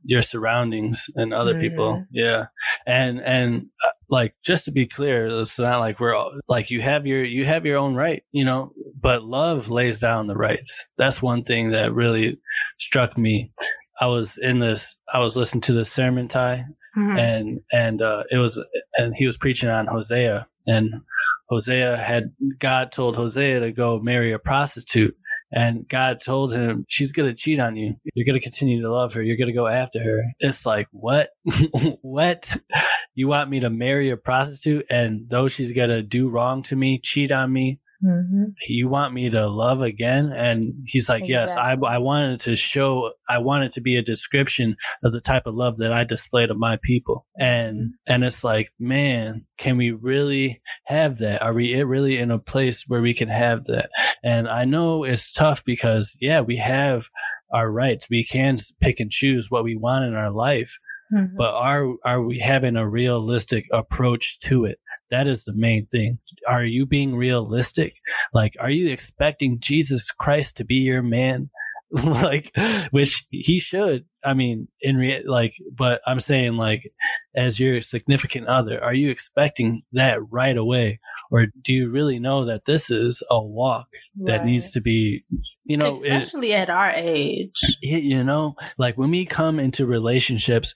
your surroundings and other mm-hmm. people. Yeah. And, and uh, like, just to be clear, it's not like we're all, like you have your, you have your own right, you know, but love lays down the rights. That's one thing that really struck me. I was in this, I was listening to the sermon Ty mm-hmm. and, and, uh, it was, and he was preaching on Hosea and Hosea had, God told Hosea to go marry a prostitute and God told him, she's going to cheat on you. You're going to continue to love her. You're going to go after her. It's like, what? what? You want me to marry a prostitute and though she's going to do wrong to me, cheat on me, Mm-hmm. You want me to love again? And he's like, exactly. yes, I, I wanted to show, I wanted to be a description of the type of love that I display to my people. And, mm-hmm. and it's like, man, can we really have that? Are we really in a place where we can have that? And I know it's tough because yeah, we have our rights. We can pick and choose what we want in our life. Mhm. but are are we having a realistic approach to it? That is the main thing. Are you being realistic? Like are you expecting jesus christ to be your man? Like which he should i mean in rea- like but i'm saying like as your significant other are you expecting that right away or do you really know that this is a walk that Right. needs to be you know it- especially at our age. it- you know like when we come into relationships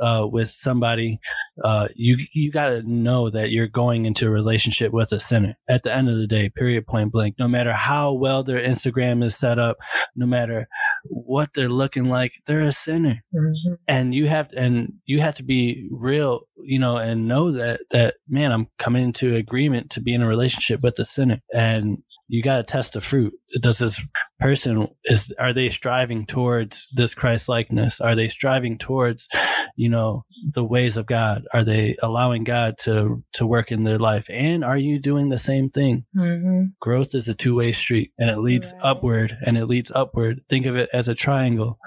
uh, with somebody uh, you you got to know that you're going into a relationship with a sinner at the end of the day period point blank no matter how well their instagram is set up no matter what they're looking like. They're a sinner. Mhm. and you have and you have to be real you know and know that that man i'm coming into agreement to be in a relationship with the sinner. And you got to test the fruit. Does this person is are they striving towards this christ likeness? Are they striving towards you know the ways of god? Are they allowing god to to work in their life? And are you doing the same thing? Mhm. growth is a two-way street and it leads Right. upward and it leads upward. Think of it as a triangle.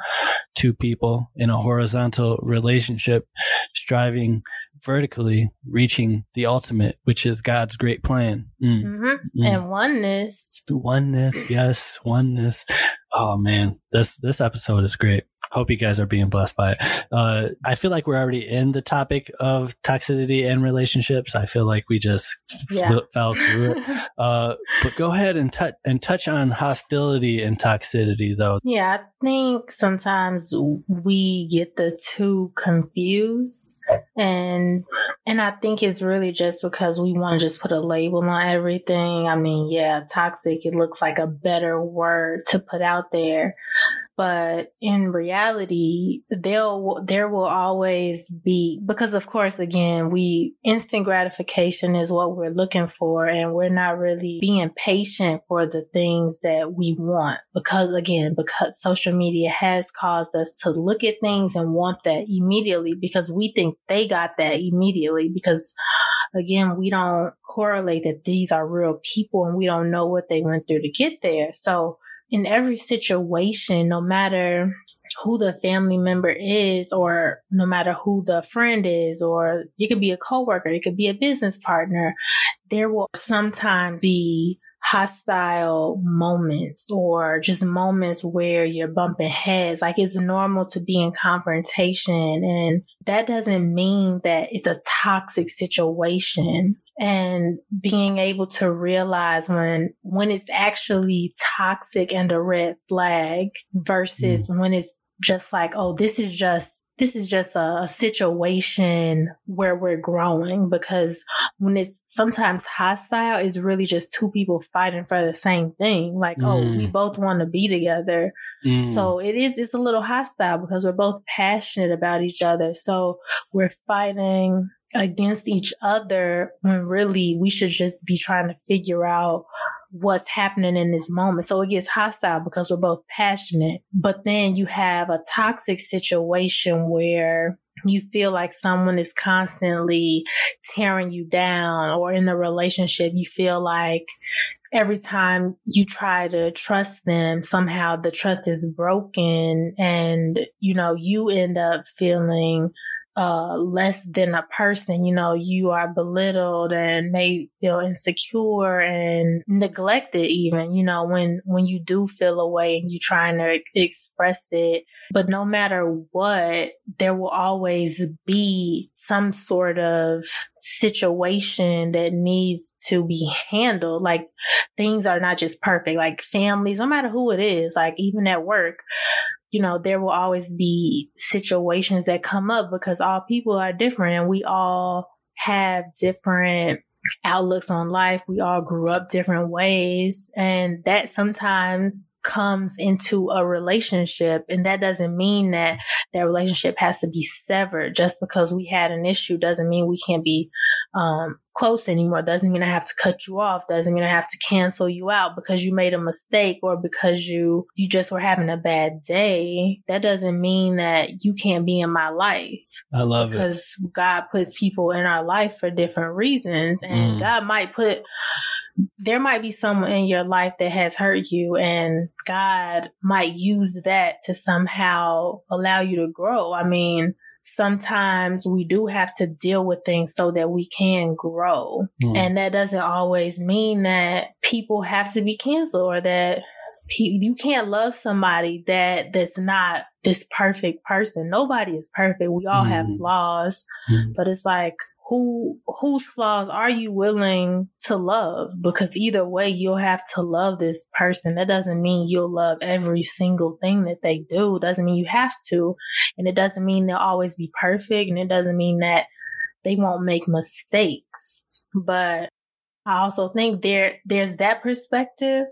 Two people in a horizontal relationship striving vertically reaching the ultimate which is god's great plan Mm. Mhm. Mm. And oneness. oneness yes oneness oh man. This this episode is great. Hope you guys are being blessed by it. Uh i feel like we're already in the topic of toxicity and relationships. I feel like we just Yeah. fl- fell through it. Uh, but go ahead and touch and touch on hostility and toxicity, though. Yeah, I think sometimes we get the two confused and and I think it's really just because we want to just put a label on everything. I mean, yeah, toxic it looks like a better word to put out there. But in reality, there there will always be because of course again, we instant gratification is what we're looking for and we're not really being patient for the things that we want because again, because social media has caused us to look at things and want that immediately because we think they got that immediately because again, we don't correlate that these are real people and we don't know what they went through to get there. So in every situation, no matter who the family member is or no matter who the friend is or it could be a coworker, it could be a business partner, there will sometimes be hostile moments or just moments where you're bumping heads. Like it's normal to be in confrontation and that doesn't mean that it's a toxic situation and being able to realize when when it's actually toxic and a red flag versus mm. when it's just like oh this is just this is just a, a situation where we're growing because when it's sometimes hostile it's really just two people fighting for the same thing like oh we Mm. both want to be together Mm. so it is, it's a little hostile because we're both passionate about each other. So we're fighting against each other when really we should just be trying to figure out what's happening in this moment. So it gets hostile because we're both passionate. But then you have a toxic situation where you feel like someone is constantly tearing you down or in a relationship, you feel like every time you try to trust them, somehow the trust is broken and, you know, you end up feeling uh, less than a person, you know, you are belittled and may feel insecure and neglected even, you know, when, when you do feel away and you're trying to express it. But no matter what, there will always be some sort of situation that needs to be handled. Like things are not just perfect, like families, no matter who it is, like even at work, you know, there will always be situations that come up because all people are different and we all have different outlooks on life. We all grew up different ways and that sometimes comes into a relationship. And that doesn't mean that that relationship has to be severed just because we had an issue doesn't mean we can't be, um, close anymore. Doesn't mean I have to cut you off. Doesn't mean I have to cancel you out because you made a mistake or because you, you just were having a bad day. That doesn't mean that you can't be in my life I love it. because God puts people in our life for different reasons and Mm. God might put there might be someone in your life that has hurt you and God might use that to somehow allow you to grow. I mean, sometimes we do have to deal with things so that we can grow. Mm. And that doesn't always mean that people have to be canceled or that you can't love somebody that that's not this perfect person. Nobody is perfect. We all mm. have flaws, mm. but it's like who whose flaws are you willing to love? Because either way you'll have to love this person. That doesn't mean you'll love every single thing that they do. It doesn't mean you have to. And it doesn't mean they'll always be perfect. And it doesn't mean that they won't make mistakes. But i also think there there's that perspective.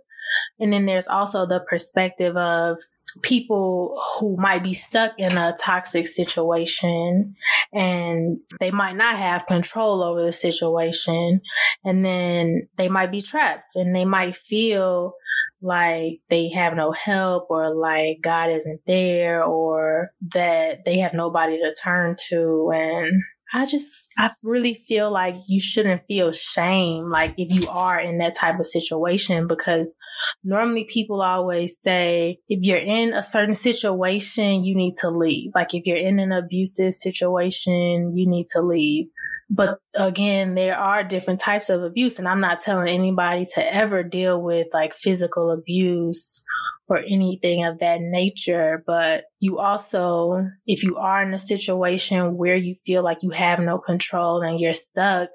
And then there's also the perspective of people who might be stuck in a toxic situation and they might not have control over the situation. And then they might be trapped and they might feel like they have no help or like God isn't there or that they have nobody to turn to. And I just, I really feel like you shouldn't feel shame, like if you are in that type of situation, because normally people always say, if you're in a certain situation, you need to leave. Like if you're in an abusive situation, you need to leave. But again, there are different types of abuse and I'm not telling anybody to ever deal with like physical abuse or anything of that nature. But you also, if you are in a situation where you feel like you have no control and you're stuck,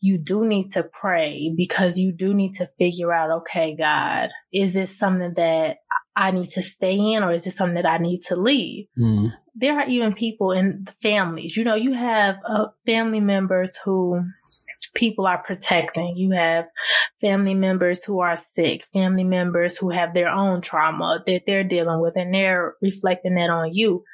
you do need to pray because you do need to figure out, okay, God, is this something that I need to stay in or is this something that I need to leave? Mm. There are even people in the families, you know, you have uh, family members who people are protecting. You have family members who are sick, family members who have their own trauma that they're dealing with and they're reflecting that on you.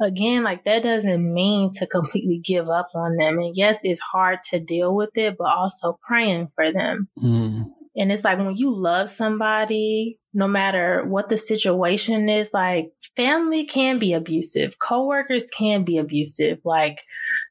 Again, like that doesn't mean to completely give up on them. And yes, it's hard to deal with it, but also praying for them. Mm. And it's like when you love somebody, no matter what the situation is, like family can be abusive, coworkers can be abusive. Like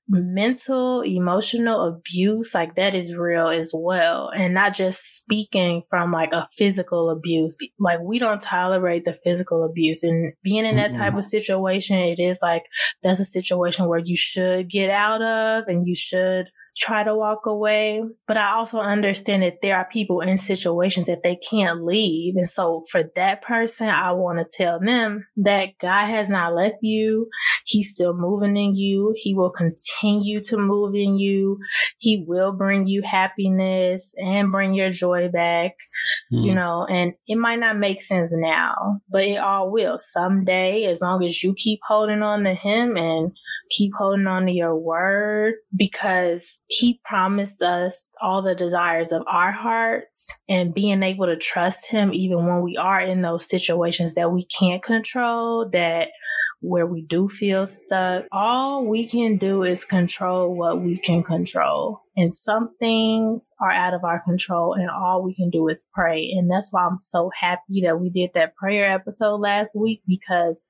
mental, emotional abuse, like that is real as well. And not just speaking from like a physical abuse. Like we don't tolerate the physical abuse and being in that mm-hmm. type of situation, it is like that's a situation where you should get out of and you should try to walk away. But I also understand that there are people in situations that they can't leave. And so for that person, I want to tell them that God has not left you. He's still moving in you. He will continue to move in you. He will bring you happiness and bring your joy back, mm. you know, and it might not make sense now, but it all will someday as long as you keep holding on to him and keep holding on to your word because he promised us all the desires of our hearts and being able to trust him even when we are in those situations that we can't control that where we do feel stuck, all we can do is control what we can control. And some things are out of our control and all we can do is pray. And that's why I'm so happy that we did that prayer episode last week because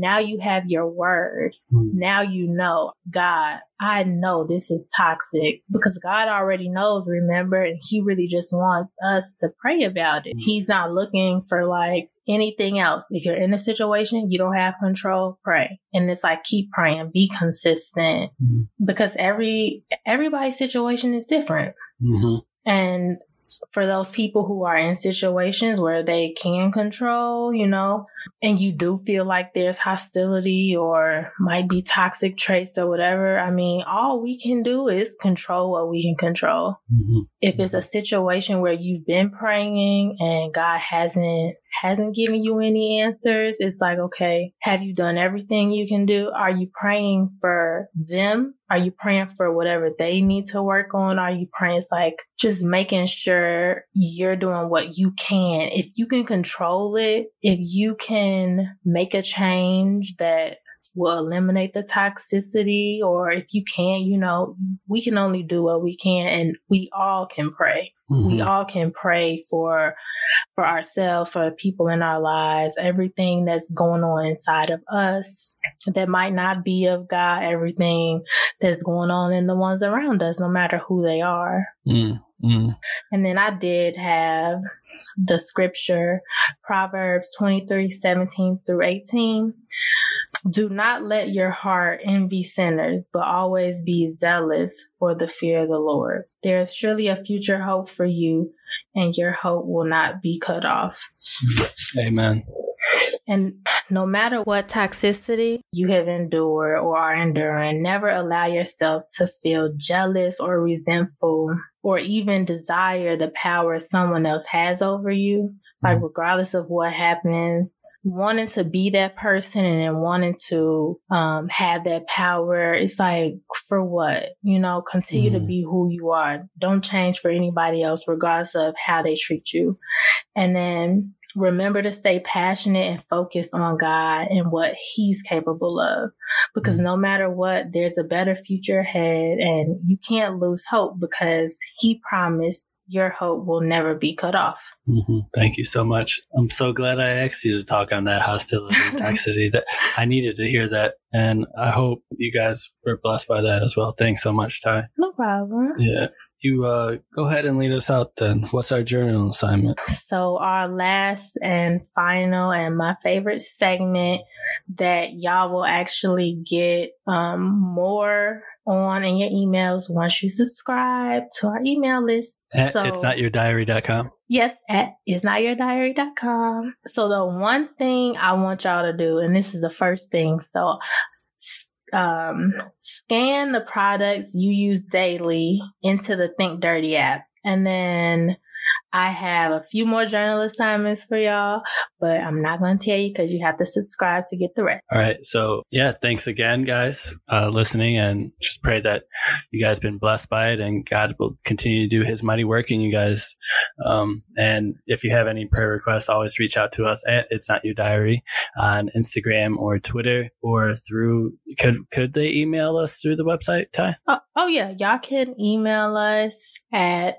now you have your word. Mm. Now you know, God, I know this is toxic because God already knows, remember, and He really just wants us to pray about it. Mm. He's not looking for like anything else. If you're in a situation, you don't have control, pray. And it's like, keep praying, be consistent mm. because every, everybody's situation is different. Mm-hmm. And for those people who are in situations where they can control, you know, and you do feel like there's hostility or might be toxic traits or whatever, I mean, all we can do is control what we can control. Mm-hmm. If it's a situation where you've been praying and God hasn't hasn't given you any answers, it's like, okay, have you done everything you can do? Are you praying for them? Are you praying for whatever they need to work on? Are you praying? It's like just making sure you're doing what you can. If you can control it, if you can make a change that will eliminate the toxicity, or if you can't, you know, we can only do what we can and we all can pray. Mm-hmm. We all can pray for for ourselves, for people in our lives, everything that's going on inside of us that might not be of God, everything that's going on in the ones around us, no matter who they are. Mm, mm. And then I did have the scripture, Proverbs 23, 17 through 18. Do not let your heart envy sinners, but always be zealous for the fear of the Lord. There is surely a future hope for you, and your hope will not be cut off. Amen. And no matter what toxicity you have endured or are enduring, never allow yourself to feel jealous or resentful or even desire the power someone else has over you. Like, regardless of what happens, wanting to be that person and then wanting to um, have that power, it's like, for what? You know, continue to Mhm. be who you are. Don't change for anybody else, regardless of how they treat you. And then remember to stay passionate and focused on God and what He's capable of. Because no matter what, there's a better future ahead and you can't lose hope because He promised your hope will never be cut off. hmm Thank you so much. I'm so glad I asked you to talk on that hostility and toxicity. That I needed to hear that, and I hope you guys were blessed by that as well. Thanks so much, Ty. No problem. Yeah, you uh, go ahead and lead us out. Then, what's our journal assignment? So, our last and final, and my favorite segment that y'all will actually get um, more on in your emails once you subscribe to our email list. At So- it's not your diary.com. Yes, at itsnotyourdiary.com. So the one thing I want y'all to do, and this is the first thing, so um, scan the products you use daily into the Think Dirty app. And then I have a few more journal assignments for y'all, but I'm not going to tell you because you have to subscribe to get the rest. All right. So yeah, thanks again, guys, uh, listening, and just pray that you guys been blessed by it, and God will continue to do His mighty work in you guys. Um, and if you have any prayer requests, always reach out to us at It's Not Your Diary on Instagram or Twitter or through. Could could they email us through the website, Ty? Oh, oh yeah, y'all can email us at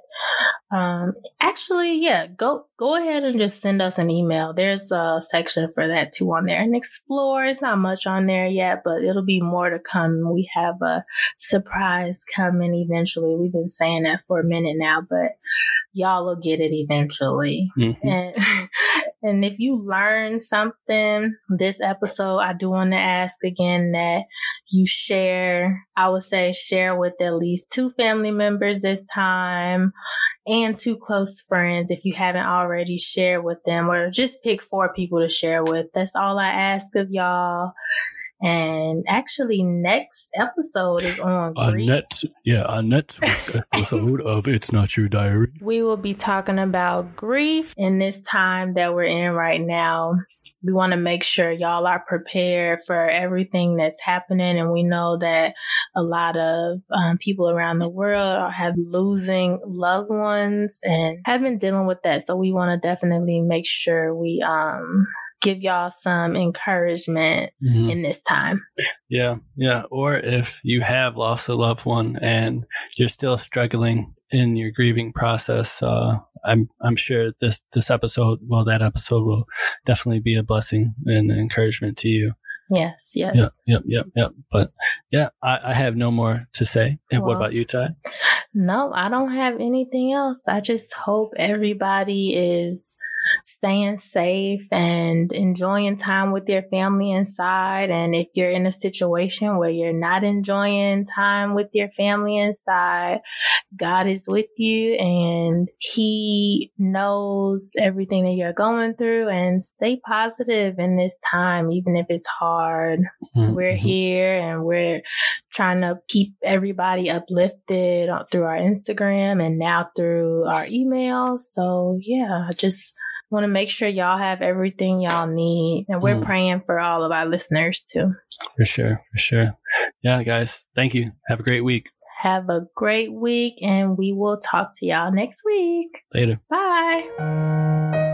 um actually yeah, go go ahead and just send us an email. There's a section for that too on there and explore. It's not much on there yet, but it'll be more to come. We have a surprise coming eventually. We've been saying that for a minute now, but y'all will get it eventually. Mhm. And, and if you learn something this episode, I do want to ask again that you share, I would say share with at least two family members this time and two close friends if you haven't already shared with them or just pick four people to share with. That's all I ask of y'all. And actually next episode is on grief. net, yeah, on next episode of It's Not Your Diary. we will be talking about grief in this time that we're in right now. We want to make sure y'all are prepared for everything that's happening. And we know that a lot of um, people around the world are have losing loved ones and have been dealing with that. So we want to definitely make sure we, um, give y'all some encouragement Mhm. in this time. Yeah, yeah. Or if you have lost a loved one and you're still struggling in your grieving process, uh, I'm I'm sure this this episode, well, that episode will definitely be a blessing and an encouragement to you. Yes, yes. Yep, yep, yep, yep. But yeah, I, I have no more to say. And what about you, Ty? No, I don't have anything else. I just hope everybody is staying safe and enjoying time with your family inside. And if you're in a situation where you're not enjoying time with your family inside, God is with you and He knows everything that you're going through. And stay positive in this time, even if it's hard. We're Mhm. here and we're trying to keep everybody uplifted through our Instagram and now through our emails. So yeah, just want to make sure y'all have everything y'all need. And we're Mm. praying for all of our listeners too. For sure, for sure. Yeah, guys, thank you. Have a great week. Have a great week and we will talk to y'all next week. Later. Bye.